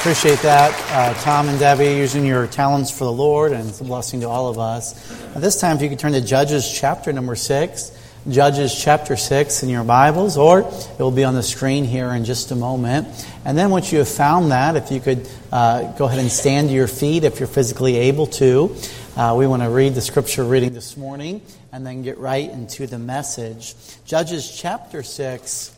Appreciate that, uh, Tom and Debbie, using your talents for the Lord, and it's a blessing to all of us. At this time, if you could turn to Judges chapter number 6. Judges chapter 6 in your Bibles, or it will be on the screen here in just a moment. And then once you have found that, if you could uh, go ahead and stand to your feet if you're physically able to. Uh, we want to read the scripture reading this morning and then get right into the message. Judges chapter 6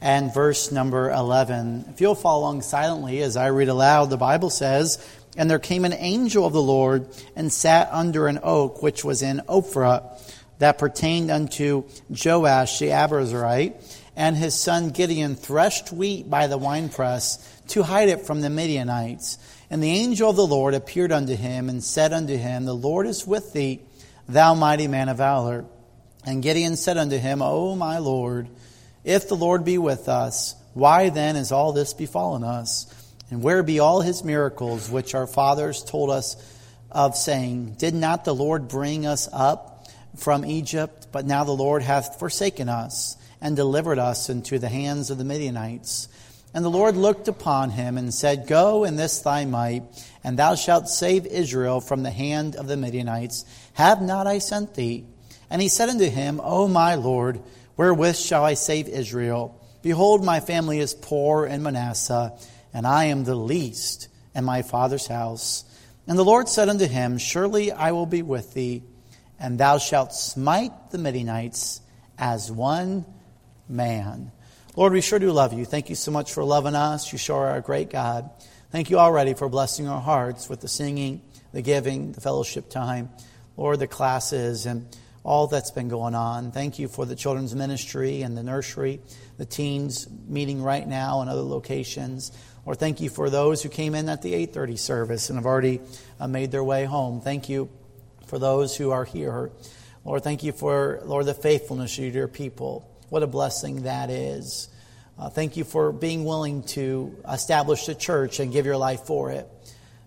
and verse number 11. If you'll follow along silently as I read aloud, the Bible says, And there came an angel of the Lord and sat under an oak which was in Ophrah that pertained unto Joash the Abiezrite, and his son Gideon threshed wheat by the winepress to hide it from the Midianites. And the angel of the Lord appeared unto him and said unto him, The Lord is with thee, thou mighty man of valor. And Gideon said unto him, O my Lord, if the Lord be with us, why then is all this befallen us? And where be all his miracles which our fathers told us of, saying, Did not the Lord bring us up? from Egypt, but now the Lord hath forsaken us and delivered us into the hands of the Midianites. And the Lord looked upon him and said, Go in this thy might, and thou shalt save Israel from the hand of the Midianites. Have not I sent thee? And he said unto him, O my Lord, wherewith shall I save Israel? Behold, my family is poor in Manasseh, and I am the least in my father's house. And the Lord said unto him, Surely I will be with thee and thou shalt smite the Midianites as one man. Lord, we sure do love you. Thank you so much for loving us. You sure are a great God. Thank you already for blessing our hearts with the singing, the giving, the fellowship time, Lord, the classes, and all that's been going on. Thank you for the children's ministry and the nursery, the teens meeting right now in other locations. Or thank you for those who came in at the 8:30 service and have already uh, made their way home. Thank you for those who are here. Lord, thank you for, Lord, the faithfulness of your people. What a blessing that is. Uh, thank you for being willing to establish a church and give your life for it.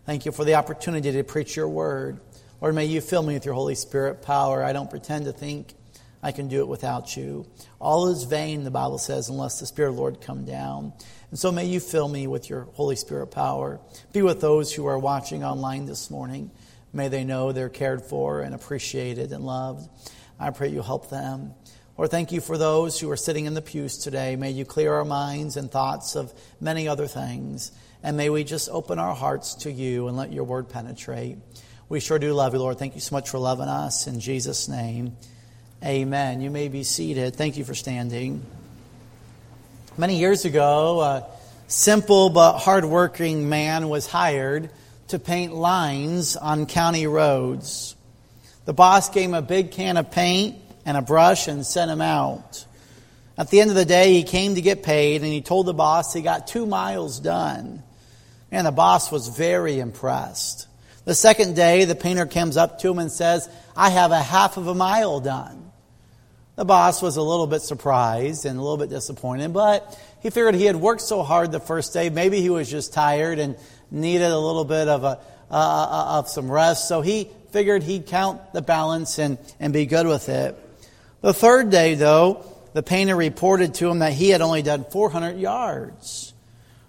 Thank you for the opportunity to preach your word. Lord, may you fill me with your Holy Spirit power. I don't pretend to think I can do it without you. All is vain, the Bible says, unless the Spirit of the Lord come down. And so may you fill me with your Holy Spirit power. Be with those who are watching online this morning. May they know they're cared for and appreciated and loved. I pray you help them. Or thank you for those who are sitting in the pews today. May you clear our minds and thoughts of many other things. And may we just open our hearts to you and let your word penetrate. We sure do love you, Lord. Thank you so much for loving us. In Jesus' name, amen. You may be seated. Thank you for standing. Many years ago, a simple but hardworking man was hired to paint lines on county roads. The boss gave him a big can of paint and a brush and sent him out. At the end of the day, he came to get paid and he told the boss he got two miles done. And the boss was very impressed. The second day, the painter comes up to him and says, I have a half of a mile done. The boss was a little bit surprised and a little bit disappointed, but he figured he had worked so hard the first day, maybe he was just tired and needed a little bit of, a, uh, of some rest, so he figured he'd count the balance and, and be good with it. The third day, though, the painter reported to him that he had only done 400 yards.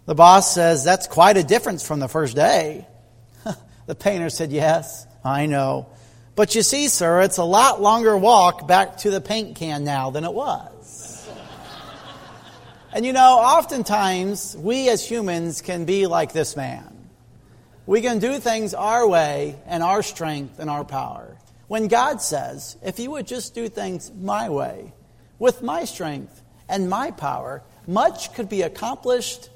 The boss says, That's quite a difference from the first day. The painter said, Yes, I know. But you see, sir, it's a lot longer walk back to the paint can now than it was. and you know, oftentimes we as humans can be like this man. We can do things our way and our strength and our power. When God says, if you would just do things my way, with my strength and my power, much could be accomplished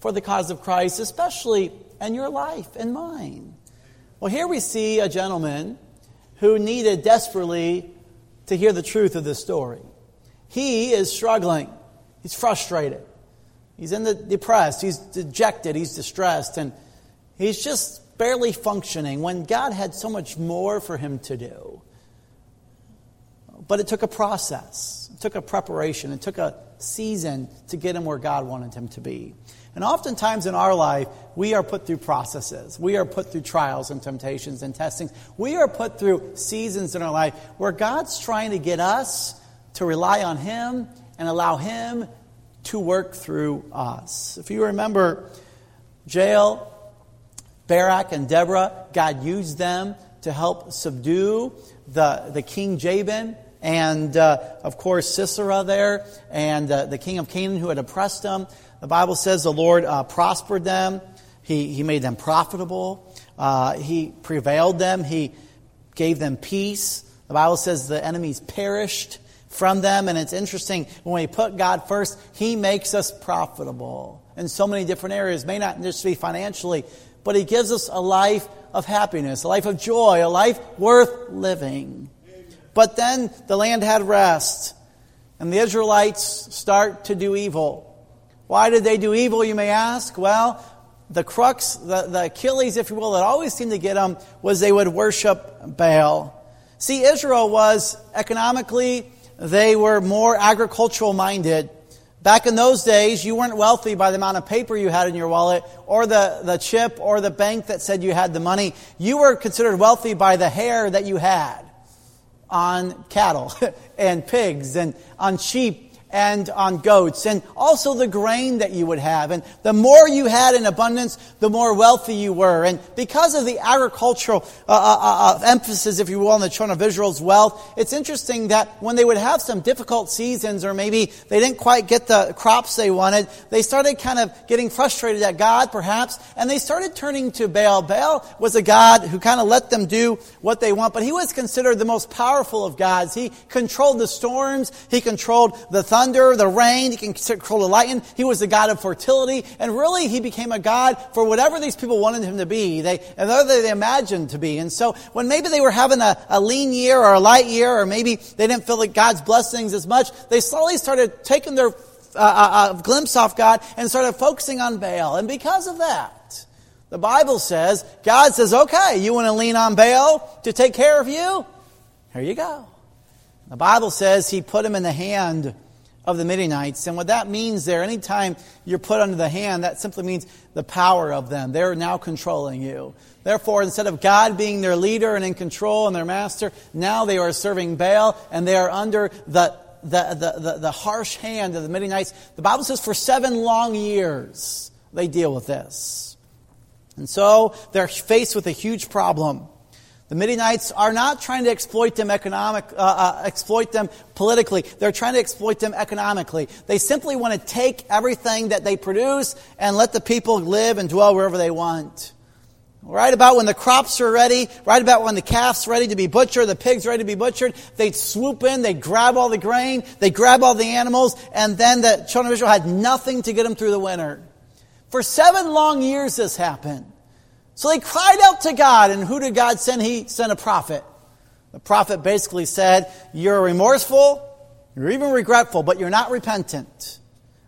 for the cause of Christ, especially in your life and mine. Well, here we see a gentleman who needed desperately to hear the truth of this story. He is struggling. He's frustrated. He's in the depressed. He's dejected. He's distressed. And He's just barely functioning when God had so much more for him to do. But it took a process, took a preparation, it took a season to get him where God wanted him to be. And oftentimes in our life, we are put through processes. We are put through trials and temptations and testings. We are put through seasons in our life where God's trying to get us to rely on Him and allow Him to work through us. If you remember Jael. Barak and Deborah, God used them to help subdue the, the king Jabin and, uh, of course, Sisera there and uh, the king of Canaan who had oppressed them. The Bible says the Lord uh, prospered them. He, he made them profitable. Uh, he prevailed them. He gave them peace. The Bible says the enemies perished from them. And it's interesting, when we put God first, He makes us profitable in so many different areas. May not just be financially, but He gives us a life of happiness, a life of joy, a life worth living. But then the land had rest, and the Israelites start to do evil. Why did they do evil, you may ask? Well, the crux, the, the Achilles, if you will, that always seemed to get them was they would worship Baal. See, Israel was economically, they were more agricultural minded. Back in those days, you weren't wealthy by the amount of paper you had in your wallet or the, the chip or the bank that said you had the money. You were considered wealthy by the hair that you had on cattle and pigs and on sheep and on goats, and also the grain that you would have. And the more you had in abundance, the more wealthy you were. And because of the agricultural uh, uh, uh, uh, emphasis, if you will, on the children of Israel's wealth, it's interesting that when they would have some difficult seasons, or maybe they didn't quite get the crops they wanted, they started kind of getting frustrated at God, perhaps, and they started turning to Baal. Baal was a God who kind of let them do what they want, but he was considered the most powerful of gods. He controlled the storms, he controlled the thunder, the rain, he can control the lightning. He was the God of fertility, and really he became a God for whatever these people wanted him to be, they, and whatever they imagined to be. And so when maybe they were having a, a lean year or a light year, or maybe they didn't feel like God's blessings as much, they slowly started taking their uh, uh, uh, glimpse off God and started focusing on Baal. And because of that, the Bible says, God says, okay, you want to lean on Baal to take care of you? Here you go. The Bible says he put him in the hand of the Midianites. And what that means there, anytime you're put under the hand, that simply means the power of them. They're now controlling you. Therefore, instead of God being their leader and in control and their master, now they are serving Baal and they are under the, the, the, the, the harsh hand of the Midianites. The Bible says for seven long years they deal with this. And so they're faced with a huge problem. The Midianites are not trying to exploit them economic, uh, uh, exploit them politically. They're trying to exploit them economically. They simply want to take everything that they produce and let the people live and dwell wherever they want. Right about when the crops are ready, right about when the calf's ready to be butchered, the pig's ready to be butchered, they'd swoop in, they'd grab all the grain, they'd grab all the animals, and then the children of Israel had nothing to get them through the winter. For seven long years this happened. So they cried out to God, and who did God send? He sent a prophet. The prophet basically said, You're remorseful, you're even regretful, but you're not repentant.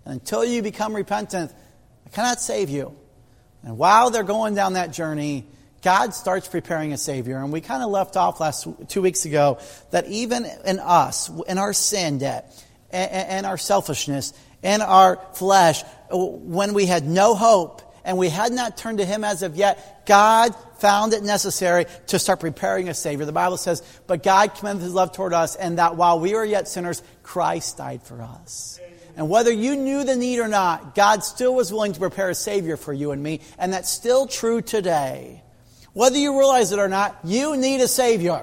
And until you become repentant, I cannot save you. And while they're going down that journey, God starts preparing a Savior. And we kind of left off last two weeks ago that even in us, in our sin debt, and our selfishness, and our flesh, when we had no hope, and we had not turned to Him as of yet, God found it necessary to start preparing a Savior. The Bible says, But God commended His love toward us, and that while we were yet sinners, Christ died for us. And whether you knew the need or not, God still was willing to prepare a Savior for you and me, and that's still true today. Whether you realize it or not, you need a Savior.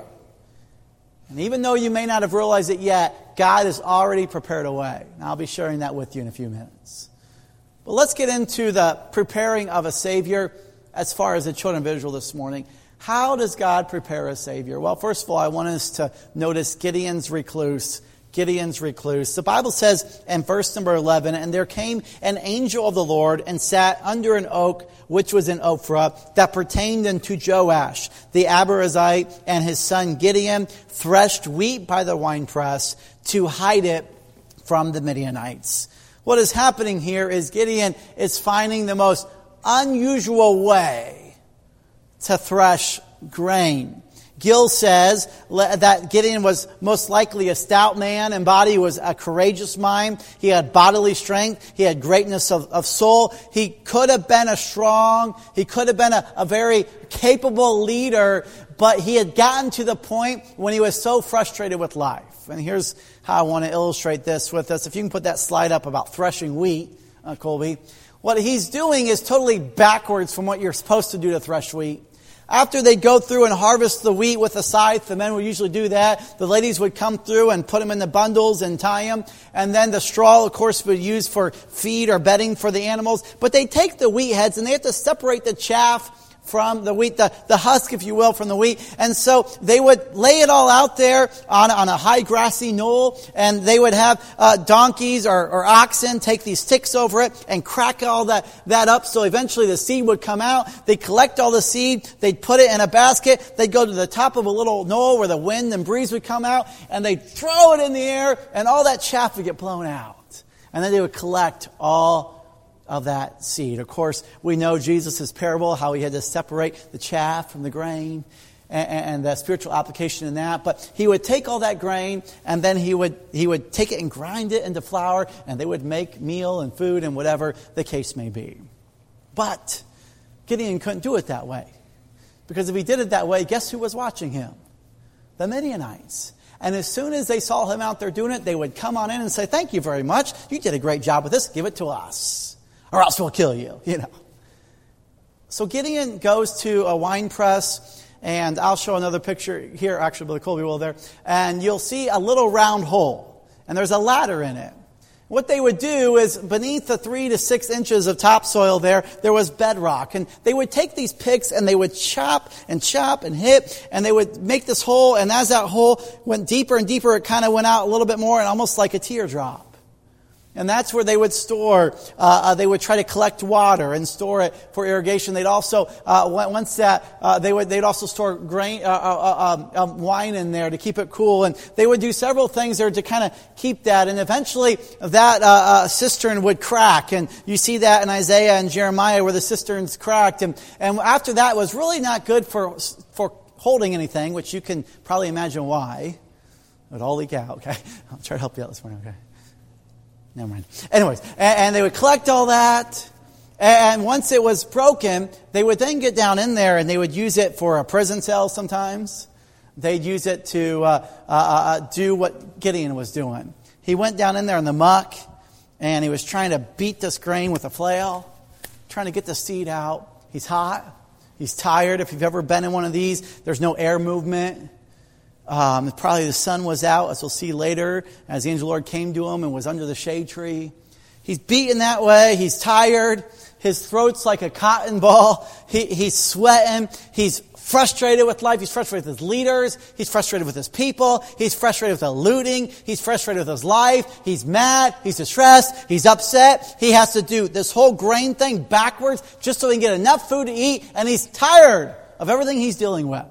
And even though you may not have realized it yet, God has already prepared a way. And I'll be sharing that with you in a few minutes. But let's get into the preparing of a Savior as far as the children of Israel this morning. How does God prepare a Savior? Well, first of all, I want us to notice Gideon's recluse. Gideon's recluse. The Bible says in verse number 11, And there came an angel of the Lord and sat under an oak which was in Ophrah that pertained unto Joash, the Abiezrite, and his son Gideon threshed wheat by the winepress to hide it from the Midianites. What is happening here is Gideon is finding the most unusual way to thresh grain. Gill says that Gideon was most likely a stout man and body was a courageous mind. He had bodily strength. He had greatness of, of soul. He could have been a strong, he could have been a, a very capable leader, but he had gotten to the point when he was so frustrated with life. And here's how I want to illustrate this with us. If you can put that slide up about threshing wheat, uh, Colby. what he's doing is totally backwards from what you're supposed to do to thresh wheat. After they go through and harvest the wheat with a scythe, the men would usually do that. The ladies would come through and put them in the bundles and tie them. And then the straw, of course, would use for feed or bedding for the animals. But they take the wheat heads and they have to separate the chaff from the wheat, the, the husk, if you will, from the wheat. And so they would lay it all out there on, on a high grassy knoll, and they would have uh, donkeys or, or oxen take these sticks over it and crack all that, that up so eventually the seed would come out. They'd collect all the seed, they'd put it in a basket, they'd go to the top of a little knoll where the wind and breeze would come out, and they'd throw it in the air, and all that chaff would get blown out. And then they would collect all of that seed. Of course, we know Jesus' parable, how he had to separate the chaff from the grain and, and, the spiritual application in that. But he would take all that grain and then he would, he would take it and grind it into flour and they would make meal and food and whatever the case may be. But Gideon couldn't do it that way. Because if he did it that way, guess who was watching him? The Midianites. And as soon as they saw him out there doing it, they would come on in and say, Thank you very much. You did a great job with this. Give it to us or else we'll kill you, you know. So Gideon goes to a wine press, and I'll show another picture here, actually, Brother Colby will there, and you'll see a little round hole, and there's a ladder in it. What they would do is beneath the three to six inches of topsoil there, there was bedrock. And they would take these picks and they would chop and chop and hit and they would make this hole. And as that hole went deeper and deeper, it kind of went out a little bit more and almost like a teardrop. And that's where they would store, uh, uh, they would try to collect water and store it for irrigation. They'd also, uh, once that, uh, they would, they'd also store grain, uh, uh, um, um, wine in there to keep it cool. And they would do several things there to kind of keep that. And eventually that cistern would crack. And you see that in Isaiah and Jeremiah where the cisterns cracked. And, and after that was really not good for, for holding anything, which you can probably imagine why. It would all leak out, okay? I'll try to help you out this morning, okay? Never mind. Anyways, and, and they would collect all that. And once it was broken, they would then get down in there and they would use it for a prison cell sometimes. They'd use it to uh, uh, uh, do what Gideon was doing. He went down in there in the muck and he was trying to beat this grain with a flail, trying to get the seed out. He's hot. He's tired. If you've ever been in one of these, there's no air movement. Um, probably the sun was out, as we'll see later, as the angel Lord came to him and was under the shade tree. He's beaten that way. He's tired. His throat's like a cotton ball. He, he's sweating. He's frustrated with life. He's frustrated with his leaders. He's frustrated with his people. He's frustrated with the looting. He's frustrated with his life. He's mad. He's distressed. He's upset. He has to do this whole grain thing backwards just so he can get enough food to eat. And he's tired of everything he's dealing with.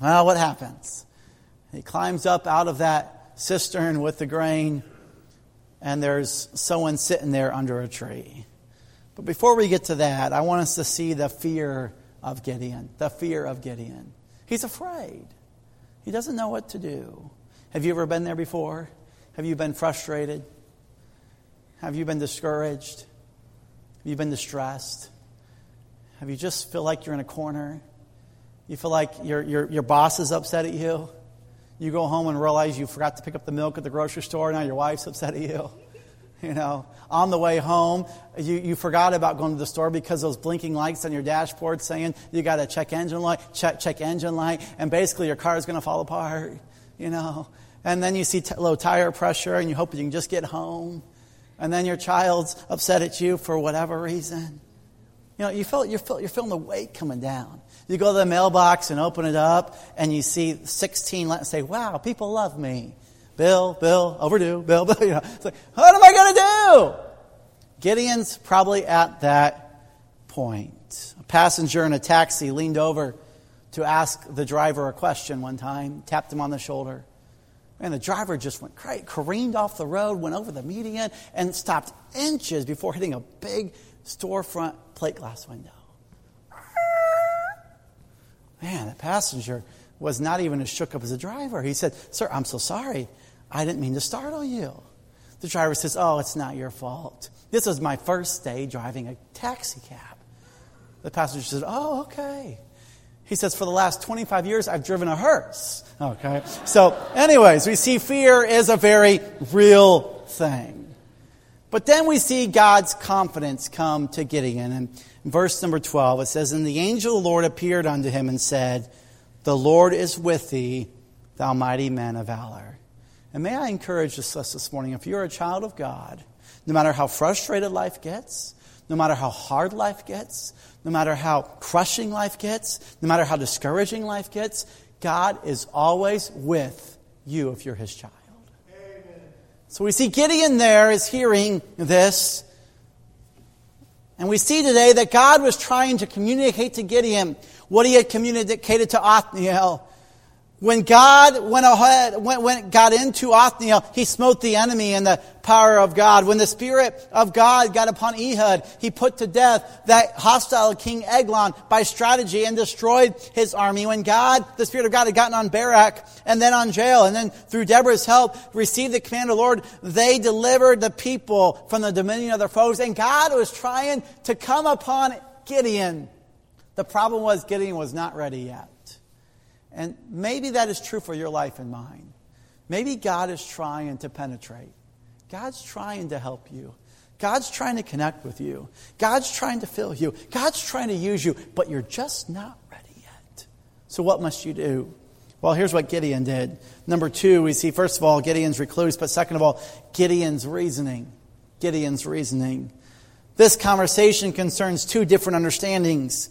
Well, what happens? He climbs up out of that cistern with the grain, and there's someone sitting there under a tree. But before we get to that, I want us to see the fear of Gideon. The fear of Gideon. He's afraid. He doesn't know what to do. Have you ever been there before? Have you been frustrated? Have you been discouraged? Have you been distressed? Have you just feel like you're in a corner? You feel like your, your, your boss is upset at you. You go home and realize you forgot to pick up the milk at the grocery store. Now your wife's upset at you. You know, on the way home, you, you forgot about going to the store because those blinking lights on your dashboard saying you got a check engine light, check, check engine light, and basically your car is going to fall apart, you know. And then you see t- low tire pressure and you hope you can just get home. And then your child's upset at you for whatever reason. You know, you feel, you're, feel, you're feeling the weight coming down. You go to the mailbox and open it up, and you see 16 letters say, Wow, people love me. Bill, Bill, overdue, Bill, Bill. You know, it's like, what am I going to do? Gideon's probably at that point. A passenger in a taxi leaned over to ask the driver a question one time, tapped him on the shoulder. And the driver just went crazy, careened off the road, went over the median, and stopped inches before hitting a big storefront plate glass window. Man, that passenger was not even as shook up as the driver. He said, Sir, I'm so sorry. I didn't mean to startle you. The driver says, Oh, it's not your fault. This was my first day driving a taxi cab. The passenger says, Oh, okay. He says, For the last 25 years, I've driven a hearse. Okay. So, anyways, we see fear is a very real thing. But then we see God's confidence come to Gideon. And verse number 12, it says, And the angel of the Lord appeared unto him and said, The Lord is with thee, thou mighty man of valor. And may I encourage us this morning, if you're a child of God, no matter how frustrated life gets, no matter how hard life gets, no matter how crushing life gets, no matter how discouraging life gets, God is always with you if you're his child. Amen. So we see Gideon there is hearing this. And we see today that God was trying to communicate to Gideon what he had communicated to Othniel when God went ahead, went, went, got into Othniel, he smote the enemy in the power of God. When the Spirit of God got upon Ehud, he put to death that hostile King Eglon by strategy and destroyed his army. When God, the Spirit of God had gotten on Barak and then on Jael and then through Deborah's help received the command of the Lord, they delivered the people from the dominion of their foes. And God was trying to come upon Gideon. The problem was Gideon was not ready yet. And maybe that is true for your life and mine. Maybe God is trying to penetrate. God's trying to help you. God's trying to connect with you. God's trying to fill you. God's trying to use you, but you're just not ready yet. So, what must you do? Well, here's what Gideon did. Number two, we see, first of all, Gideon's recluse, but second of all, Gideon's reasoning. Gideon's reasoning. This conversation concerns two different understandings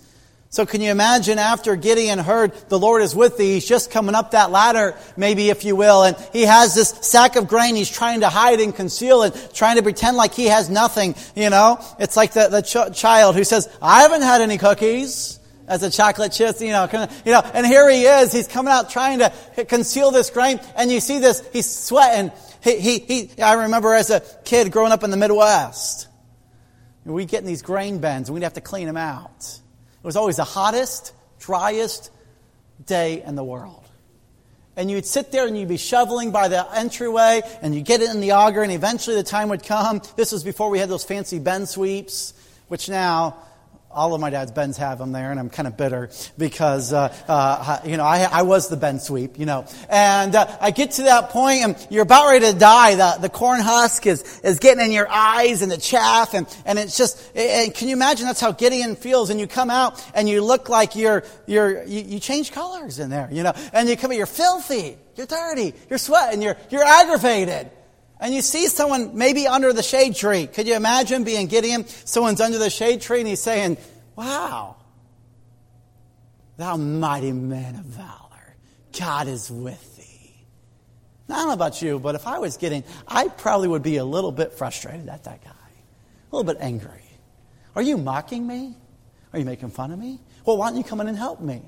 so can you imagine after Gideon heard the Lord is with thee, he's just coming up that ladder, maybe if you will, and he has this sack of grain he's trying to hide and conceal and trying to pretend like he has nothing, you know? It's like the, the ch- child who says, I haven't had any cookies as a chocolate chip, you know, you know, and here he is, he's coming out trying to conceal this grain, and you see this, he's sweating. He, he, he, I remember as a kid growing up in the Midwest, we'd get in these grain bins and we'd have to clean them out. Was always the hottest, driest day in the world. And you'd sit there and you'd be shoveling by the entryway and you'd get it in the auger and eventually the time would come. This was before we had those fancy bin sweeps, which now all of my dad's bins have them there, and I'm kind of bitter because, uh, uh, you know, I, I, was the bin sweep, you know. And uh, I get to that point, and you're about ready to die. The, the corn husk is, is getting in your eyes and the chaff, and, and it's just, and can you imagine that's how Gideon feels? And you come out, and you look like you're, you're, you, you change colors in there, you know. And you come out, you're filthy, you're dirty, you're sweating, you're, you're aggravated. And you see someone maybe under the shade tree. Could you imagine being Gideon? Someone's under the shade tree and he's saying, Wow, thou mighty man of valor, God is with thee. Now, I don't know about you, but if I was Gideon, I probably would be a little bit frustrated at that guy, a little bit angry. Are you mocking me? Are you making fun of me? Well, why don't you come in and help me?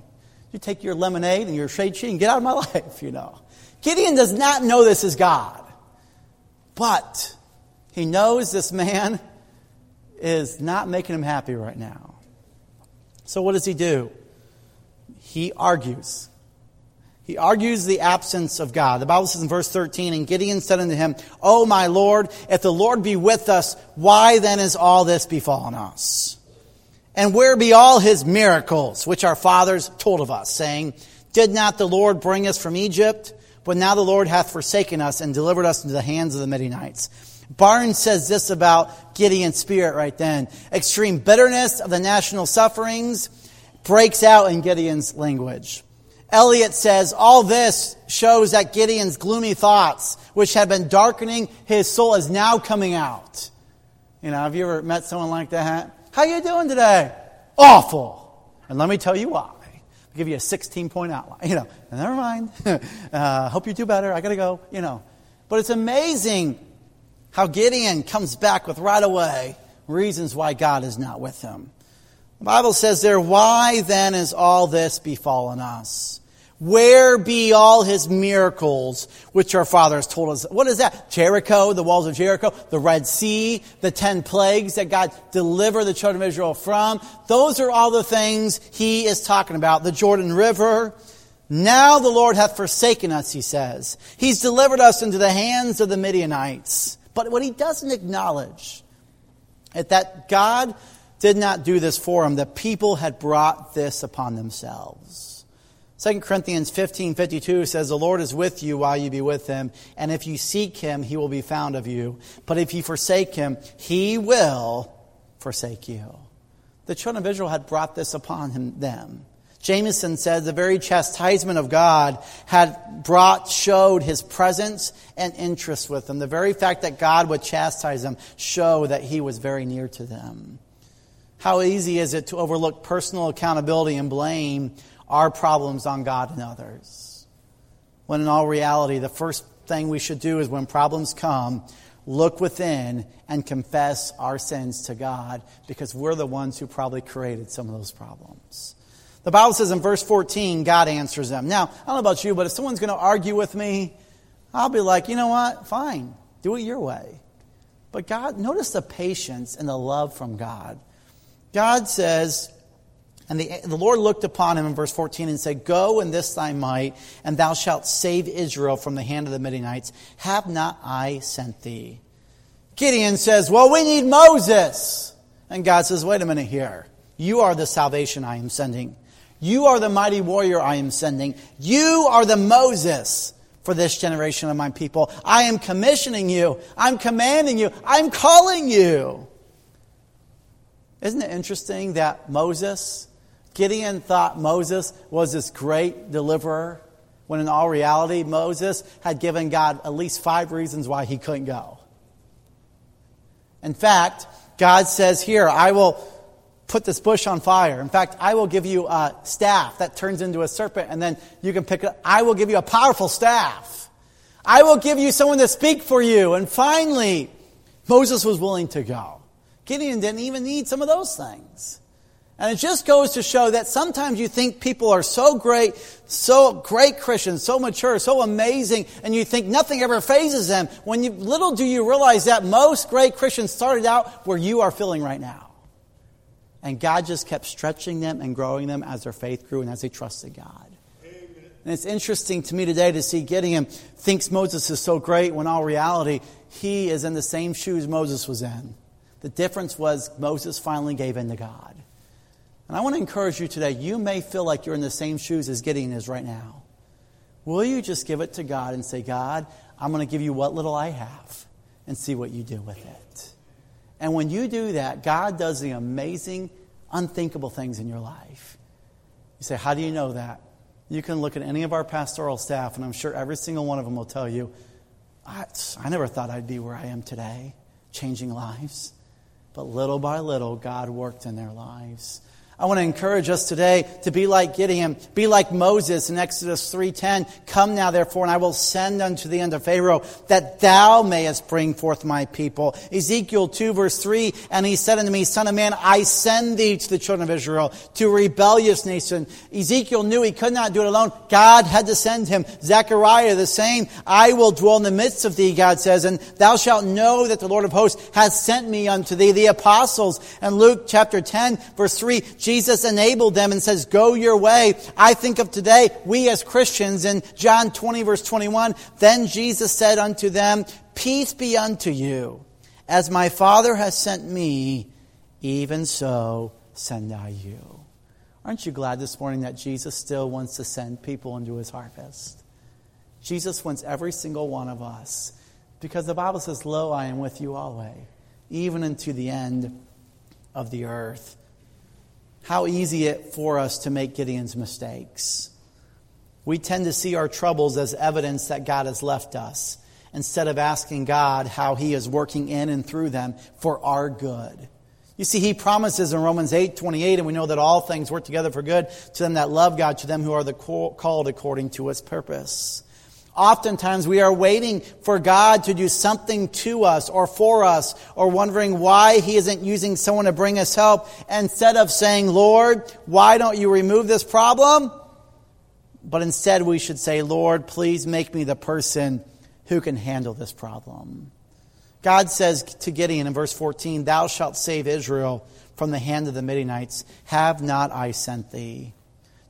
You take your lemonade and your shade tree and get out of my life, you know. Gideon does not know this is God. But he knows this man is not making him happy right now. So what does he do? He argues. He argues the absence of God. The Bible says in verse 13, And Gideon said unto him, O my Lord, if the Lord be with us, why then is all this befallen us? And where be all his miracles, which our fathers told of us, saying, Did not the Lord bring us from Egypt? But now the Lord hath forsaken us and delivered us into the hands of the Midianites. Barnes says this about Gideon's spirit right then. Extreme bitterness of the national sufferings breaks out in Gideon's language. Ellicott says all this shows that Gideon's gloomy thoughts, which had been darkening his soul, is now coming out. You know, have you ever met someone like that? How you doing today? Awful. And let me tell you why give you a 16 point outline. You know, never mind. uh, hope you do better. I got to go. You know. But it's amazing how Gideon comes back with right away reasons why God is not with him. The Bible says there, why then is all this befallen us? Where be all his miracles which our fathers told us? What is that? Jericho, the walls of Jericho, the Red Sea, the ten plagues that God delivered the children of Israel from. Those are all the things he is talking about. The Jordan River. Now the Lord hath forsaken us, he says. He's delivered us into the hands of the Midianites. But what he doesn't acknowledge is that God did not do this for him. The people had brought this upon themselves. 2 Corinthians 15 52 says, The Lord is with you while you be with him, and if you seek him, he will be found of you. But if you forsake him, he will forsake you. The children of Israel had brought this upon him, them. Jamieson said the very chastisement of God had brought, showed his presence and interest with them. The very fact that God would chastise them showed that he was very near to them. How easy is it to overlook personal accountability and blame our problems on God and others. When in all reality, the first thing we should do is when problems come, look within and confess our sins to God because we're the ones who probably created some of those problems. The Bible says in verse 14, God answers them. Now, I don't know about you, but if someone's going to argue with me, I'll be like, you know what? Fine. Do it your way. But God, notice the patience and the love from God. God says, and the, the Lord looked upon him in verse 14 and said, Go in this thy might, and thou shalt save Israel from the hand of the Midianites. Have not I sent thee? Gideon says, Well, we need Moses. And God says, Wait a minute here. You are the salvation I am sending. You are the mighty warrior I am sending. You are the Moses for this generation of my people. I am commissioning you. I'm commanding you. I'm calling you. Isn't it interesting that Moses Gideon thought Moses was this great deliverer, when in all reality, Moses had given God at least five reasons why he couldn't go. In fact, God says here, I will put this bush on fire. In fact, I will give you a staff that turns into a serpent, and then you can pick it up. I will give you a powerful staff. I will give you someone to speak for you. And finally, Moses was willing to go. Gideon didn't even need some of those things. And it just goes to show that sometimes you think people are so great, so great Christians, so mature, so amazing, and you think nothing ever phases them. When you, little do you realize that most great Christians started out where you are feeling right now. And God just kept stretching them and growing them as their faith grew and as they trusted God. And it's interesting to me today to see Gideon thinks Moses is so great when all reality, he is in the same shoes Moses was in. The difference was Moses finally gave in to God. And I want to encourage you today. You may feel like you're in the same shoes as Gideon is right now. Will you just give it to God and say, God, I'm going to give you what little I have and see what you do with it? And when you do that, God does the amazing, unthinkable things in your life. You say, How do you know that? You can look at any of our pastoral staff, and I'm sure every single one of them will tell you, I, I never thought I'd be where I am today, changing lives. But little by little, God worked in their lives. I want to encourage us today to be like Gideon, be like Moses in Exodus 3:10. Come now therefore and I will send unto the end of Pharaoh that thou mayest bring forth my people. Ezekiel 2 verse 3, and he said unto me, son of man, I send thee to the children of Israel, to a rebellious nation. Ezekiel knew he could not do it alone. God had to send him. Zechariah the same. I will dwell in the midst of thee, God says, and thou shalt know that the Lord of hosts hath sent me unto thee. The apostles and Luke chapter 10 verse 3, Jesus enabled them and says, Go your way. I think of today, we as Christians in John 20, verse 21, then Jesus said unto them, Peace be unto you. As my Father has sent me, even so send I you. Aren't you glad this morning that Jesus still wants to send people into his harvest? Jesus wants every single one of us because the Bible says, Lo, I am with you always, even unto the end of the earth how easy it for us to make Gideon's mistakes. We tend to see our troubles as evidence that God has left us instead of asking God how he is working in and through them for our good. You see, he promises in Romans 8 28, and we know that all things work together for good to them that love God, to them who are the called according to his purpose. Oftentimes we are waiting for God to do something to us or for us or wondering why He isn't using someone to bring us help instead of saying, Lord, why don't you remove this problem? But instead we should say, Lord, please make me the person who can handle this problem. God says to Gideon in verse 14, Thou shalt save Israel from the hand of the Midianites. Have not I sent thee?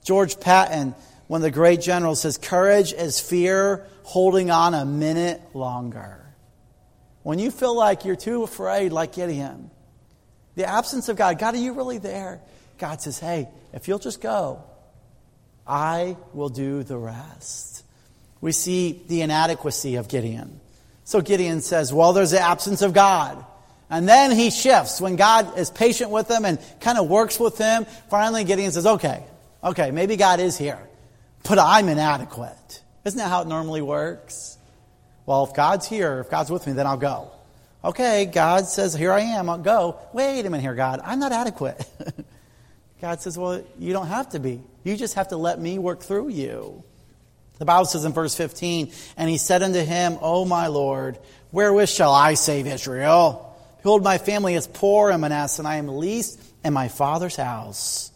George Patton of the great generals says, Courage is fear holding on a minute longer. When you feel like you're too afraid, like Gideon, the absence of God, God, are you really there? God says, Hey, if you'll just go, I will do the rest. We see the inadequacy of Gideon. So Gideon says, Well, there's the absence of God. And then he shifts. When God is patient with him and kind of works with him, finally Gideon says, Okay, okay, maybe God is here, but I'm inadequate. Isn't that how it normally works? Well, if God's here, if God's with me, then I'll go. Okay, God says, Here I am, I'll go. Wait a minute here, God, I'm not adequate. God says, Well, you don't have to be. You just have to let me work through you. The Bible says in verse 15, And he said unto him, O my Lord, wherewith shall I save Israel? Behold, my family is poor in Manasseh, and I am least in my father's house.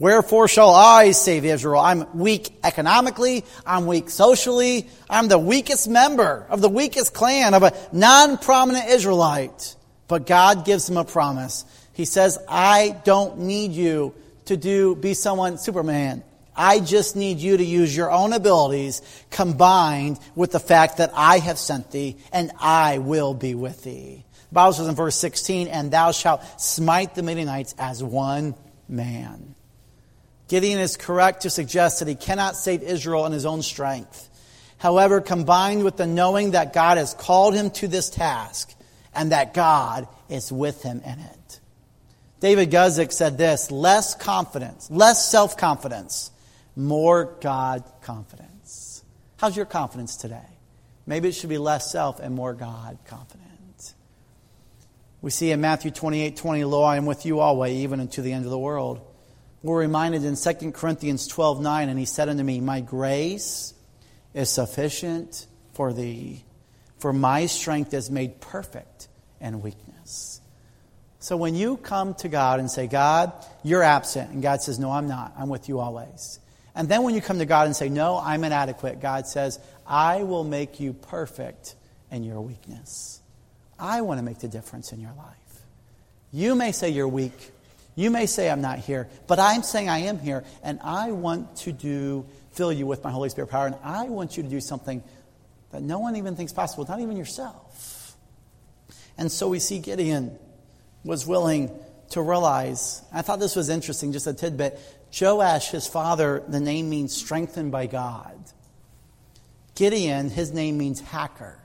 Wherefore shall I save Israel? I'm weak economically. I'm weak socially. I'm the weakest member of the weakest clan of a non-prominent Israelite. But God gives him a promise. He says, I don't need you to do, be someone, Superman. I just need you to use your own abilities combined with the fact that I have sent thee and I will be with thee. The Bible says in verse 16, and thou shalt smite the Midianites as one man. Gideon is correct to suggest that he cannot save Israel in his own strength. However, combined with the knowing that God has called him to this task and that God is with him in it. David Guzik said this less confidence, less self confidence, more God confidence. How's your confidence today? Maybe it should be less self and more God confidence. We see in Matthew 28 20, Lo, I am with you always, even unto the end of the world. We're reminded in 2 Corinthians 12 9, and he said unto me, My grace is sufficient for thee, for my strength is made perfect in weakness. So when you come to God and say, God, you're absent, and God says, No, I'm not, I'm with you always. And then when you come to God and say, No, I'm inadequate, God says, I will make you perfect in your weakness. I want to make the difference in your life. You may say you're weak. You may say I'm not here, but I'm saying I am here, and I want to do fill you with my Holy Spirit power, and I want you to do something that no one even thinks possible, not even yourself. And so we see Gideon was willing to realize. I thought this was interesting, just a tidbit. Joash, his father, the name means strengthened by God. Gideon, his name means hacker.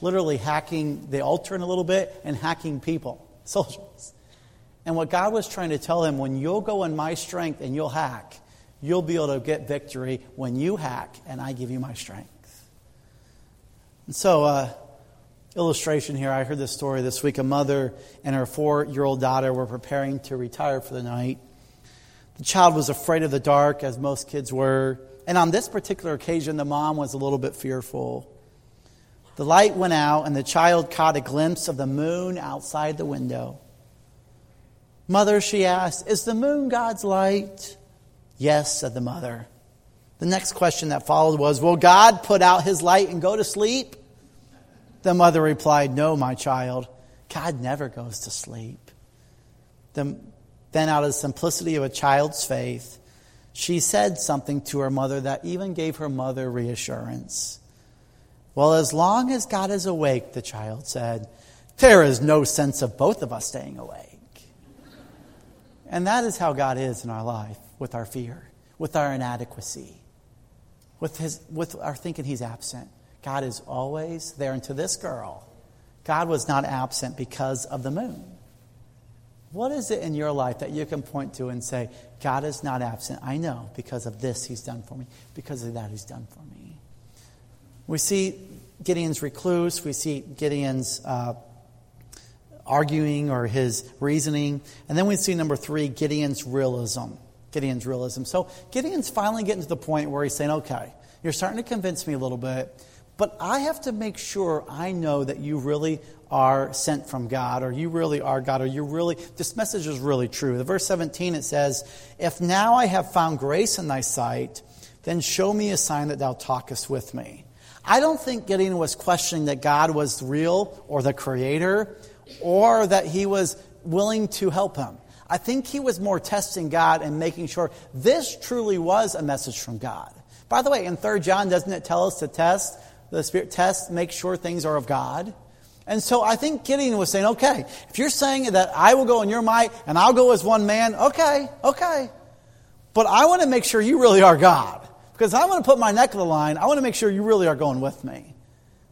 Literally hacking the altar in a little bit and hacking people, soldiers. And what God was trying to tell him, when you'll go in my strength and you'll hack, you'll be able to get victory when you hack and I give you my strength. And so, uh, illustration here, I heard this story this week. A mother and her four year old daughter were preparing to retire for the night. The child was afraid of the dark, as most kids were. And on this particular occasion, the mom was a little bit fearful. The light went out, and the child caught a glimpse of the moon outside the window. Mother, she asked, is the moon God's light? Yes, said the mother. The next question that followed was, Will God put out his light and go to sleep? The mother replied, No, my child. God never goes to sleep. The, then, out of the simplicity of a child's faith, she said something to her mother that even gave her mother reassurance. Well, as long as God is awake, the child said, there is no sense of both of us staying awake. And that is how God is in our life with our fear, with our inadequacy, with, his, with our thinking He's absent. God is always there. And to this girl, God was not absent because of the moon. What is it in your life that you can point to and say, God is not absent? I know because of this He's done for me, because of that He's done for me. We see Gideon's recluse, we see Gideon's. Uh, arguing or his reasoning. And then we see number three, Gideon's realism. Gideon's realism. So Gideon's finally getting to the point where he's saying, okay, you're starting to convince me a little bit, but I have to make sure I know that you really are sent from God, or you really are God, or you really, this message is really true. The verse 17 it says, If now I have found grace in thy sight, then show me a sign that thou talkest with me. I don't think Gideon was questioning that God was real or the creator or that he was willing to help him. I think he was more testing God and making sure this truly was a message from God. By the way, in 3 John, doesn't it tell us to test, the Spirit test, make sure things are of God? And so I think Gideon was saying, okay, if you're saying that I will go in your might and I'll go as one man, okay, okay. but I want to make sure you really are God. Because I want to put my neck on the line. I want to make sure you really are going with me.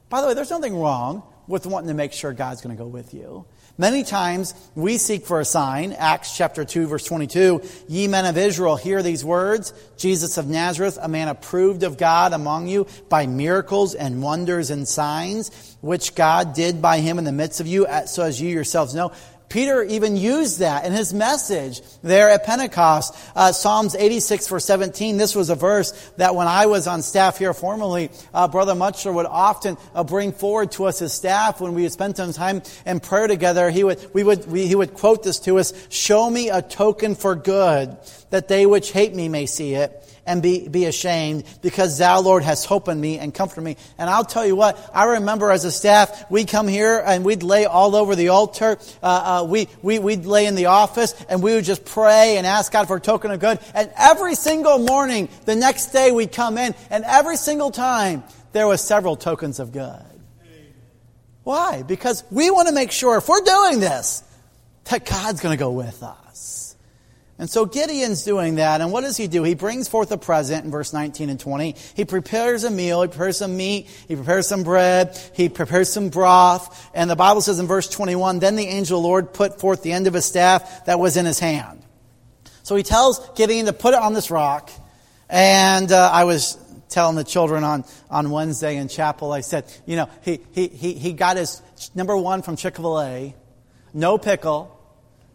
By the way, there's nothing wrong with wanting to make sure God's going to go with you. Many times we seek for a sign. Acts chapter 2 verse 22. Ye men of Israel, hear these words. Jesus of Nazareth, a man approved of God among you by miracles and wonders and signs, which God did by him in the midst of you, so as you yourselves know. Peter even used that in his message there at Pentecost. Uh, Psalms 86 verse 17, this was a verse that when I was on staff here formerly, uh, Brother Mutchler would often uh, bring forward to us as staff when we would spend some time in prayer together. He would, we would, we, he would quote this to us, show me a token for good that they which hate me may see it and be, be ashamed because thou, Lord, hast hope in me and comfort me. And I'll tell you what, I remember as a staff, we'd come here and we'd lay all over the altar. Uh, uh, we, we, we'd lay in the office and we would just pray and ask God for a token of good. And every single morning, the next day we'd come in and every single time there was several tokens of good. Why? Because we want to make sure if we're doing this, that God's going to go with us. And so Gideon's doing that, and what does he do? He brings forth a present in verse 19 and 20. He prepares a meal, he prepares some meat, he prepares some bread, he prepares some broth, and the Bible says in verse 21, Then the angel of the Lord put forth the end of his staff that was in his hand. So he tells Gideon to put it on this rock, and uh, I was telling the children on, on Wednesday in chapel, I said, you know, he, he, he, he got his number one from Chick-fil-A, no pickle,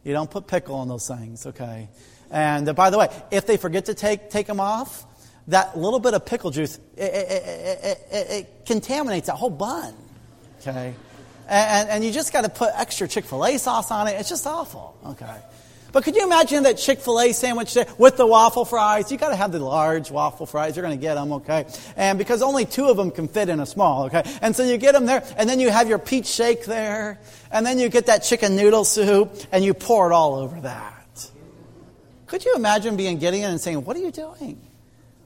you don't put pickle on those things, okay? And uh, by the way, if they forget to take, take them off, that little bit of pickle juice, it, it, it, it contaminates that whole bun, okay? And, and you just got to put extra Chick fil A sauce on it. It's just awful, okay? But could you imagine that Chick fil A sandwich with the waffle fries? you got to have the large waffle fries. You're going to get them, okay? And because only two of them can fit in a small, okay? And so you get them there, and then you have your peach shake there, and then you get that chicken noodle soup, and you pour it all over that. Could you imagine being Gideon and saying, What are you doing?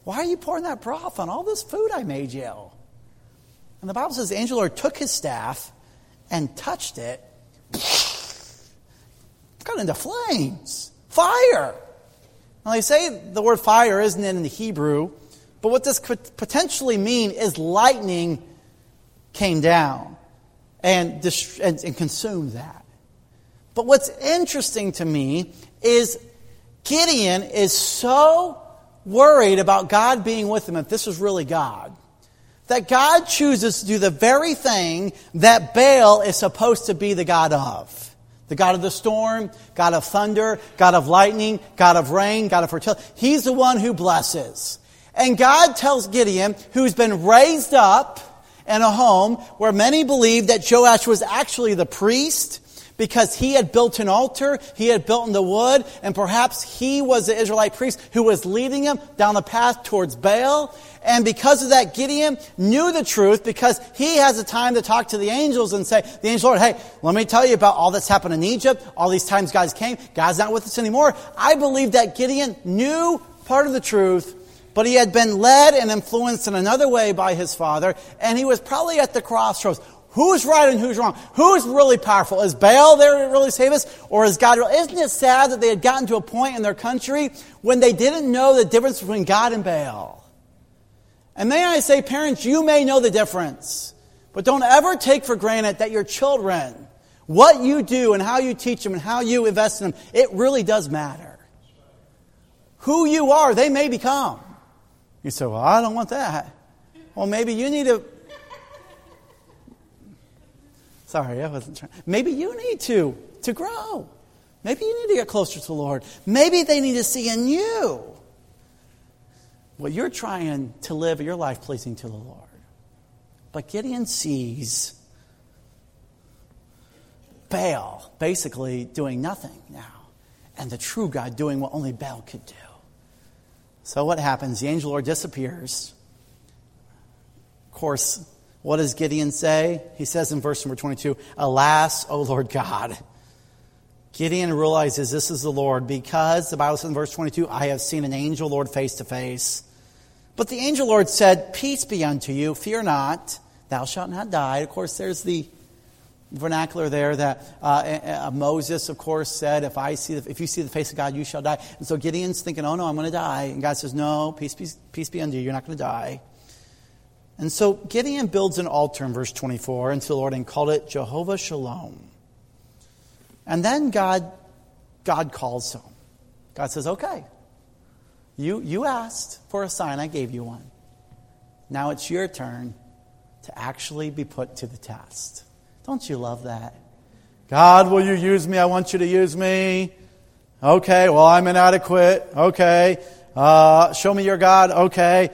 Why are you pouring that broth on all this food I made you? And the Bible says the angel Lord took his staff and touched it got into flames. Fire. Now, they say the word fire isn't in the Hebrew, but what this could potentially mean is lightning came down and, dist- and, and consumed that. But what's interesting to me is Gideon is so worried about God being with him, if this was really God, that God chooses to do the very thing that Baal is supposed to be the God of. The God of the storm, God of thunder, God of lightning, God of rain, God of fertility. He's the one who blesses. And God tells Gideon, who's been raised up in a home where many believe that Joash was actually the priest, because he had built an altar, he had built in the wood, and perhaps he was the Israelite priest who was leading him down the path towards Baal. And because of that, Gideon knew the truth because he has a time to talk to the angels and say, the angel Lord, hey, let me tell you about all that's happened in Egypt, all these times guys came, God's not with us anymore. I believe that Gideon knew part of the truth, but he had been led and influenced in another way by his father, and he was probably at the crossroads. Who's right and who's wrong? Who's really powerful? Is Baal there to really save us? Or is God real? Isn't it sad that they had gotten to a point in their country when they didn't know the difference between God and Baal? And may I say, parents, you may know the difference, but don't ever take for granted that your children, what you do and how you teach them and how you invest in them, it really does matter. Who you are, they may become. You say, well, I don't want that. Well, maybe you need to Sorry, I wasn't trying. Maybe you need to, to grow. Maybe you need to get closer to the Lord. Maybe they need to see in you what you're trying to live your life pleasing to the Lord. But Gideon sees Baal basically doing nothing now, and the true God doing what only Baal could do. So what happens? The angel Lord disappears. Of course, what does Gideon say? He says in verse number 22, Alas, O Lord God. Gideon realizes this is the Lord because the Bible says in verse 22, I have seen an angel Lord face to face. But the angel Lord said, Peace be unto you, fear not, thou shalt not die. Of course, there's the vernacular there that uh, uh, Moses, of course, said, if, I see the, if you see the face of God, you shall die. And so Gideon's thinking, oh no, I'm going to die. And God says, no, peace be, peace be unto you, you're not going to die. And so Gideon builds an altar in verse 24 unto the Lord and called it Jehovah Shalom. And then God, God calls him. God says, okay, you, you asked for a sign, I gave you one. Now it's your turn to actually be put to the test. Don't you love that? God, will you use me? I want you to use me. Okay, well, I'm inadequate. Okay. Uh, show me your God. Okay.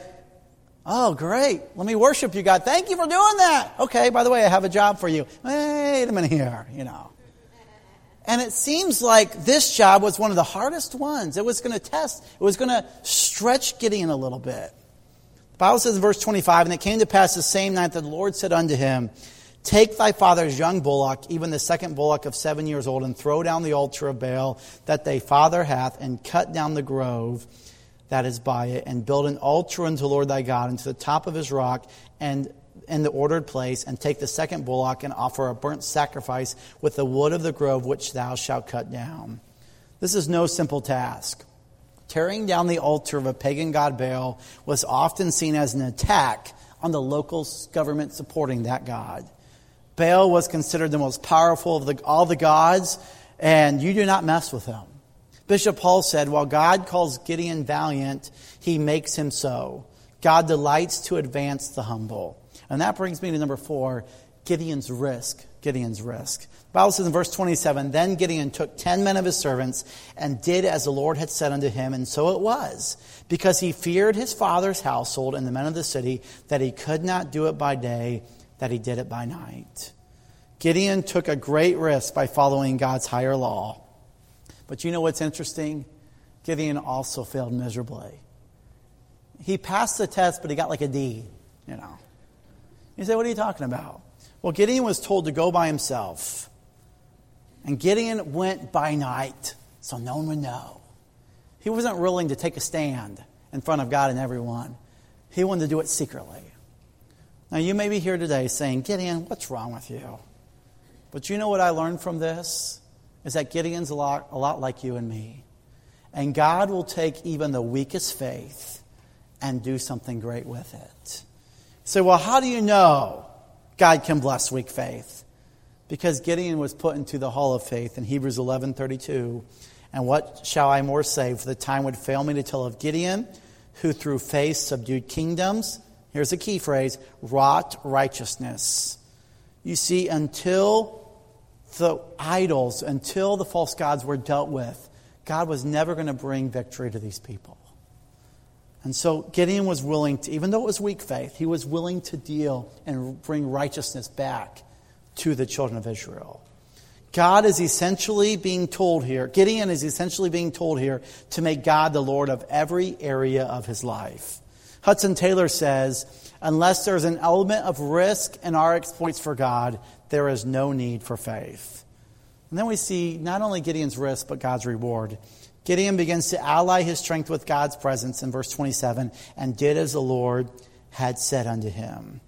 Oh, great. Let me worship you, God. Thank you for doing that. Okay, by the way, I have a job for you. Wait a minute here, you know. And it seems like this job was one of the hardest ones. It was going to test, it was going to stretch Gideon a little bit. The Bible says in verse 25, And it came to pass the same night that the Lord said unto him, Take thy father's young bullock, even the second bullock of seven years old, and throw down the altar of Baal that thy father hath, and cut down the grove that is by it, and build an altar unto the Lord thy God unto the top of his rock, and in the ordered place, and take the second bullock and offer a burnt sacrifice with the wood of the grove which thou shalt cut down. This is no simple task. Tearing down the altar of a pagan god Baal was often seen as an attack on the local government supporting that god. Baal was considered the most powerful of the, all the gods, and you do not mess with him. Bishop Hall said, While God calls Gideon valiant, he makes him so. God delights to advance the humble. And that brings me to number four Gideon's risk. Gideon's risk. The Bible says in verse 27 Then Gideon took ten men of his servants and did as the Lord had said unto him, and so it was, because he feared his father's household and the men of the city, that he could not do it by day that he did it by night. Gideon took a great risk by following God's higher law. But you know what's interesting? Gideon also failed miserably. He passed the test, but he got like a D, you know. You say, what are you talking about? Well, Gideon was told to go by himself. And Gideon went by night, so no one would know. He wasn't willing to take a stand in front of God and everyone. He wanted to do it secretly. Now, you may be here today saying, Gideon, what's wrong with you? But you know what I learned from this? Is that Gideon's a lot, a lot like you and me. And God will take even the weakest faith and do something great with it. So, well, how do you know God can bless weak faith? Because Gideon was put into the hall of faith in Hebrews 11:32. And what shall I more say? For the time would fail me to tell of Gideon, who through faith subdued kingdoms, Here's a key phrase wrought righteousness. You see, until the idols, until the false gods were dealt with, God was never going to bring victory to these people. And so Gideon was willing to, even though it was weak faith, he was willing to deal and bring righteousness back to the children of Israel. God is essentially being told here, Gideon is essentially being told here to make God the Lord of every area of his life. Hudson Taylor says, unless there's an element of risk in our exploits for God, there is no need for faith. And then we see not only Gideon's risk, but God's reward. Gideon begins to ally his strength with God's presence in verse 27 and did as the Lord had said unto him.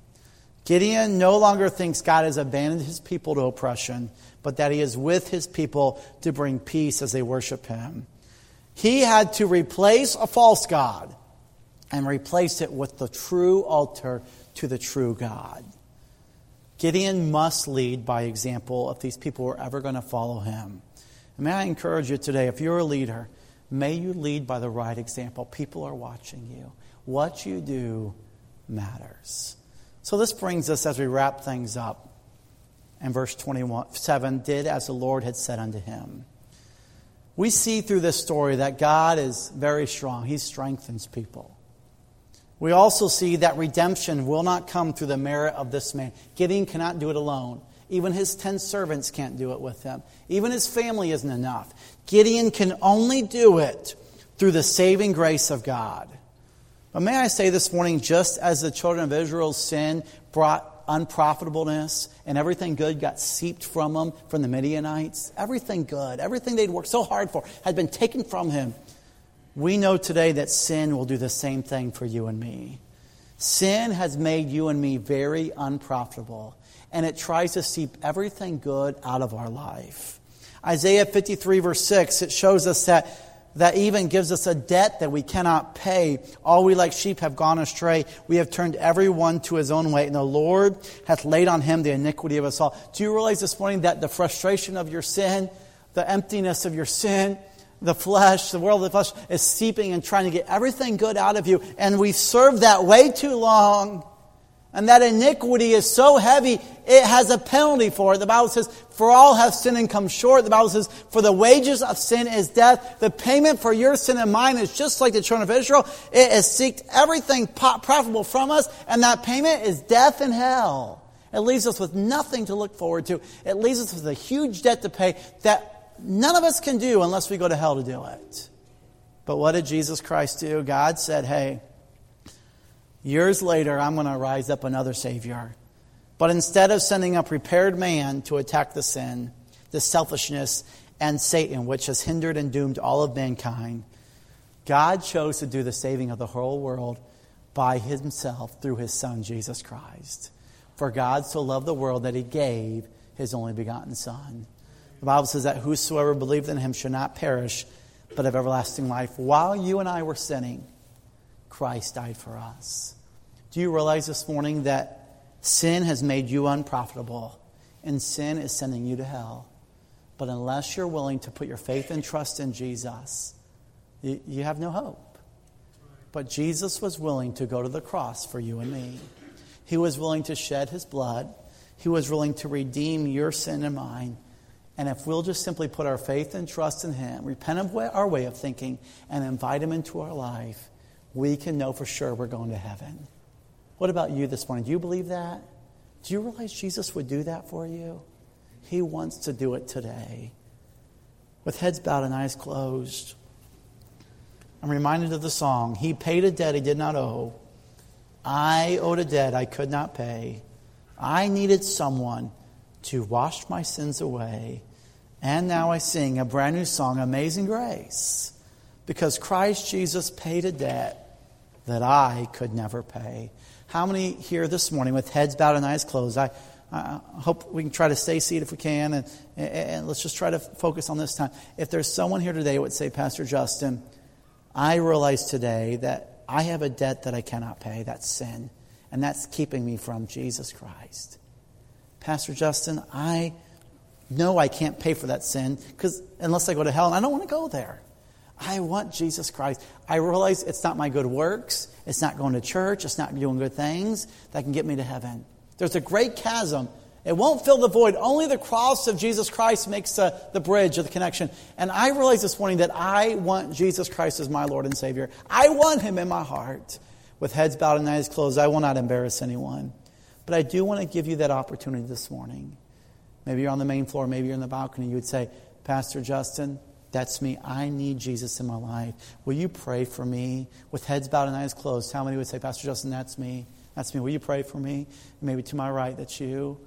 Gideon no longer thinks God has abandoned his people to oppression, but that he is with his people to bring peace as they worship him. He had to replace a false God and replace it with the true altar to the true God. Gideon must lead by example if these people were ever going to follow him. And may I encourage you today, if you're a leader, may you lead by the right example. People are watching you. What you do matters. So this brings us as we wrap things up. And verse 27 did as the Lord had said unto him. We see through this story that God is very strong. He strengthens people. We also see that redemption will not come through the merit of this man. Gideon cannot do it alone. Even his ten servants can't do it with him. Even his family isn't enough. Gideon can only do it through the saving grace of God. But may I say this morning, just as the children of Israel's sin brought unprofitableness and everything good got seeped from them from the Midianites, everything good, everything they'd worked so hard for had been taken from him. We know today that sin will do the same thing for you and me. Sin has made you and me very unprofitable. and it tries to seep everything good out of our life. Isaiah 53, verse 6, it shows us that that even gives us a debt that we cannot pay. All we like sheep have gone astray. We have turned every one to his own way, and the Lord hath laid on him the iniquity of us all. Do you realize this morning that the frustration of your sin, the emptiness of your sin, the flesh, the world of the flesh is seeping and trying to get everything good out of you, and we've served that way too long. And that iniquity is so heavy, it has a penalty for it. The Bible says, For all have sinned and come short. The Bible says, For the wages of sin is death. The payment for your sin and mine is just like the children of Israel. It has seeked everything profitable from us, and that payment is death and hell. It leaves us with nothing to look forward to. It leaves us with a huge debt to pay that none of us can do unless we go to hell to do it. But what did Jesus Christ do? God said, Hey, Years later, I'm going to rise up another Savior. But instead of sending a prepared man to attack the sin, the selfishness, and Satan, which has hindered and doomed all of mankind, God chose to do the saving of the whole world by himself through his Son, Jesus Christ. For God so loved the world that he gave his only begotten Son. The Bible says that whosoever believed in him should not perish, but have everlasting life. While you and I were sinning, Christ died for us. Do you realize this morning that sin has made you unprofitable and sin is sending you to hell? But unless you're willing to put your faith and trust in Jesus, you, you have no hope. But Jesus was willing to go to the cross for you and me. He was willing to shed his blood. He was willing to redeem your sin and mine. And if we'll just simply put our faith and trust in Him, repent of our way of thinking, and invite Him into our life, we can know for sure we're going to heaven. What about you this morning? Do you believe that? Do you realize Jesus would do that for you? He wants to do it today. With heads bowed and eyes closed, I'm reminded of the song He paid a debt he did not owe. I owed a debt I could not pay. I needed someone to wash my sins away. And now I sing a brand new song, Amazing Grace, because Christ Jesus paid a debt that I could never pay. How many here this morning with heads bowed and eyes closed? I, I hope we can try to stay seated if we can, and, and let's just try to focus on this time. If there's someone here today who would say, Pastor Justin, I realize today that I have a debt that I cannot pay. That's sin. And that's keeping me from Jesus Christ. Pastor Justin, I know I can't pay for that sin because unless I go to hell, and I don't want to go there. I want Jesus Christ. I realize it's not my good works, it's not going to church, it's not doing good things that can get me to heaven. There's a great chasm. It won't fill the void. Only the cross of Jesus Christ makes uh, the bridge or the connection. And I realize this morning that I want Jesus Christ as my Lord and Savior. I want Him in my heart. With heads bowed and eyes closed, I will not embarrass anyone. But I do want to give you that opportunity this morning. Maybe you're on the main floor, maybe you're in the balcony. You would say, Pastor Justin, that's me. I need Jesus in my life. Will you pray for me? With heads bowed and eyes closed, how many would say, Pastor Justin, that's me? That's me. Will you pray for me? Maybe to my right, that's you.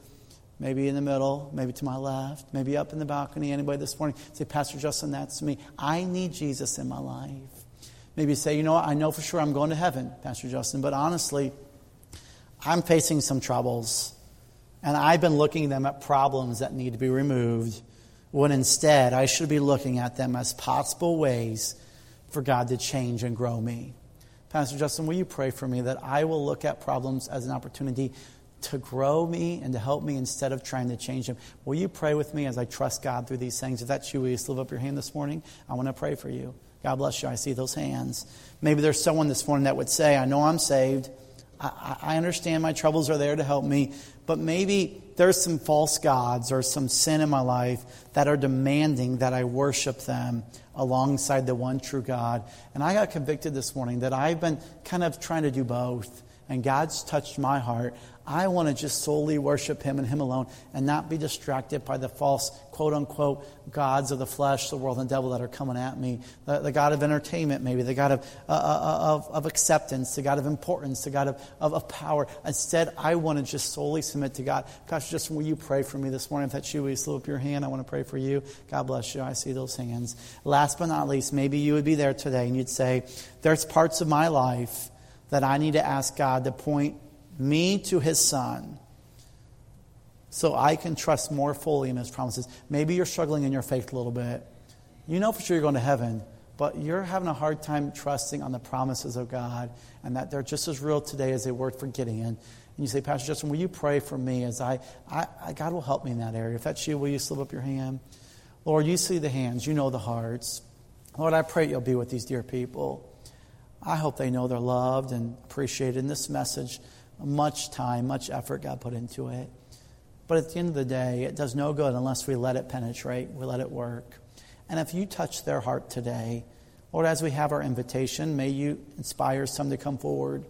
Maybe in the middle, maybe to my left, maybe up in the balcony. Anybody this morning say, Pastor Justin, that's me. I need Jesus in my life. Maybe say, you know what? I know for sure I'm going to heaven, Pastor Justin, but honestly, I'm facing some troubles. And I've been looking them at problems that need to be removed when instead I should be looking at them as possible ways for God to change and grow me. Pastor Justin, will you pray for me that I will look at problems as an opportunity to grow me and to help me instead of trying to change them? Will you pray with me as I trust God through these things? If that's you, will you lift up your hand this morning? I want to pray for you. God bless you. I see those hands. Maybe there's someone this morning that would say, I know I'm saved. I, I understand my troubles are there to help me, but maybe there's some false gods or some sin in my life that are demanding that I worship them alongside the one true God. And I got convicted this morning that I've been kind of trying to do both and God's touched my heart. I want to just solely worship Him and Him alone and not be distracted by the false, quote unquote, gods of the flesh, the world, and devil that are coming at me. The, the God of entertainment, maybe, the God of, uh, uh, uh, of, of, acceptance, the God of importance, the God of, of, of, power. Instead, I want to just solely submit to God. Pastor just will you pray for me this morning? If that's you, will you slip up your hand? I want to pray for you. God bless you. I see those hands. Last but not least, maybe you would be there today and you'd say, There's parts of my life – that I need to ask God to point me to His Son. so I can trust more fully in His promises. Maybe you're struggling in your faith a little bit. You know for sure you're going to heaven, but you're having a hard time trusting on the promises of God and that they're just as real today as they were for Gideon. And you say, Pastor Justin, will you pray for me as I, I, I God will help me in that area. If that's you, will you slip up your hand? Lord, you see the hands, you know the hearts. Lord, I pray you'll be with these dear people. I hope they know they're loved and appreciated in this message. Much time, much effort got put into it. But at the end of the day, it does no good unless we let it penetrate, we let it work. And if you touch their heart today, Lord, as we have our invitation, may you inspire some to come forward.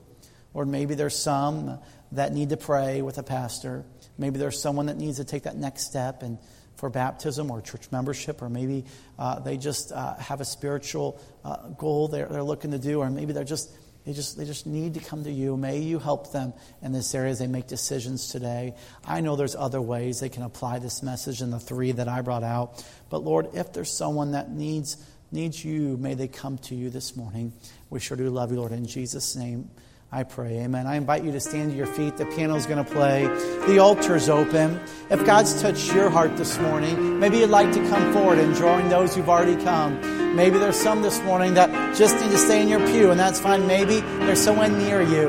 Lord, maybe there's some that need to pray with a pastor. Maybe there's someone that needs to take that next step and for baptism or church membership, or maybe uh, they just uh, have a spiritual uh, goal they're, they're looking to do, or maybe they're just they just, they just need to come to you. May you help them in this area as they make decisions today. I know there's other ways they can apply this message in the three that I brought out. But Lord, if there's someone that needs, needs you, may they come to you this morning. We sure do love you, Lord. In Jesus' name, I pray. Amen. I invite you to stand to your feet. The piano's going to play. The altar's open. If God's touched your heart this morning, maybe you'd like to come forward and join those who've already come. Maybe there's some this morning that just need to stay in your pew, and that's fine. Maybe there's someone near you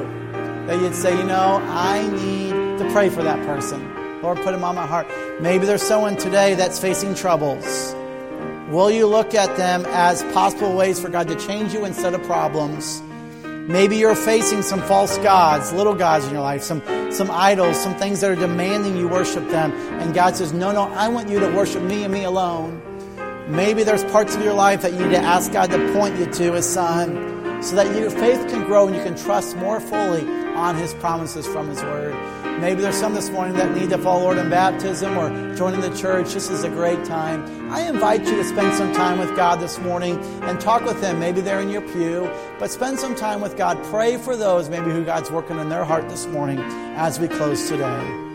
that you'd say, you know, I need to pray for that person. Lord, put him on my heart. Maybe there's someone today that's facing troubles. Will you look at them as possible ways for God to change you instead of problems? Maybe you're facing some false gods, little gods in your life, some, some idols, some things that are demanding you worship them. And God says, No, no, I want you to worship me and me alone. Maybe there's parts of your life that you need to ask God to point you to, His Son, so that your faith can grow and you can trust more fully on His promises from His Word. Maybe there's some this morning that need to follow Lord in baptism or joining the church. This is a great time. I invite you to spend some time with God this morning and talk with Him. Maybe they're in your pew, but spend some time with God. Pray for those maybe who God's working in their heart this morning as we close today.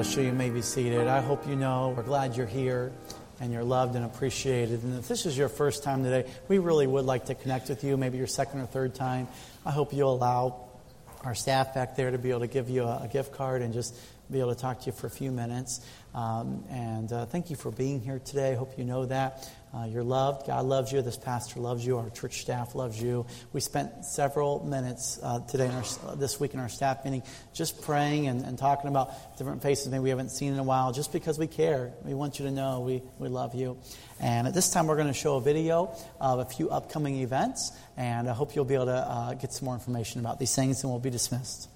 Sure you may be seated. I hope you know we're glad you're here and you're loved and appreciated. And if this is your first time today, we really would like to connect with you, maybe your second or third time. I hope you'll allow our staff back there to be able to give you a, a gift card and just be able to talk to you for a few minutes. Um, and uh, thank you for being here today. I hope you know that. Uh, you're loved. God loves you. This pastor loves you. Our church staff loves you. We spent several minutes uh, today, in our, uh, this week in our staff meeting, just praying and, and, talking about different faces maybe we haven't seen in a while, just because we care. We want you to know we, we love you. And at this time, we're going to show a video of a few upcoming events, and I hope you'll be able to uh, get some more information about these things, and we'll be dismissed.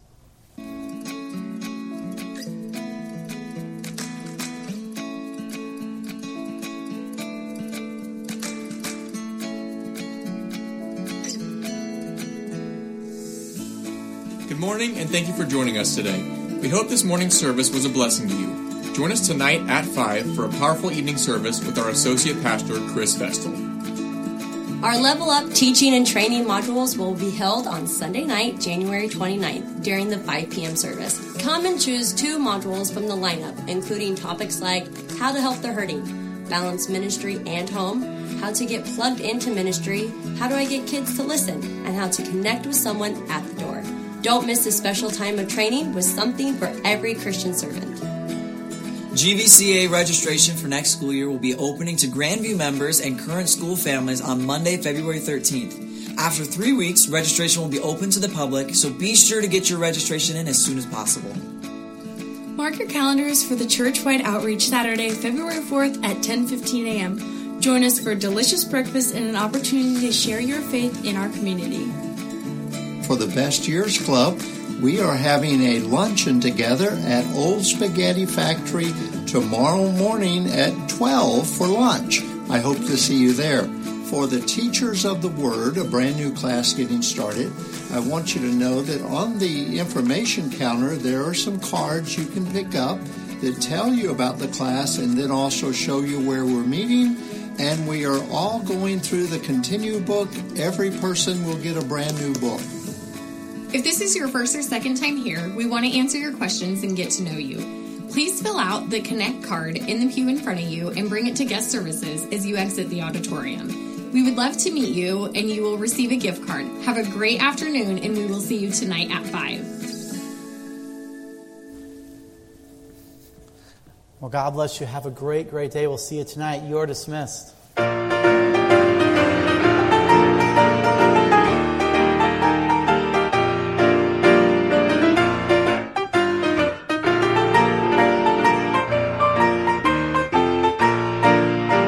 Morning and thank you for joining us today. We hope this morning's service was a blessing to you. Join us tonight at 5 for a powerful evening service with our Associate Pastor, Chris Vestal. Our Level Up teaching and training modules will be held on Sunday night, January 29th, during the 5 p.m. service. Come and choose two modules from the lineup, including topics like how to help the hurting, balance ministry and home, how to get plugged into ministry, how do I get kids to listen, and how to connect with someone at the door. Don't miss this special time of training with something for every Christian servant. GVCA registration for next school year will be opening to Grandview members and current school families on Monday, February 13th. After three weeks, registration will be open to the public, so be sure to get your registration in as soon as possible. Mark your calendars for the church-wide outreach Saturday, February 4th at 10:15 a.m. Join us for a delicious breakfast and an opportunity to share your faith in our community for the Best Years Club, we are having a luncheon together at Old Spaghetti Factory tomorrow morning at 12 for lunch. I hope to see you there. For the Teachers of the Word, a brand new class getting started, I want you to know that on the information counter there are some cards you can pick up that tell you about the class and then also show you where we're meeting. And we are all going through the Continue book. Every person will get a brand new book. If this is your first or second time here, we want to answer your questions and get to know you. Please fill out the Connect card in the pew in front of you and bring it to guest services as you exit the auditorium. We would love to meet you and you will receive a gift card. Have a great afternoon and we will see you tonight at 5. Well, God bless you. Have a great, great day. We'll see you tonight. You're dismissed.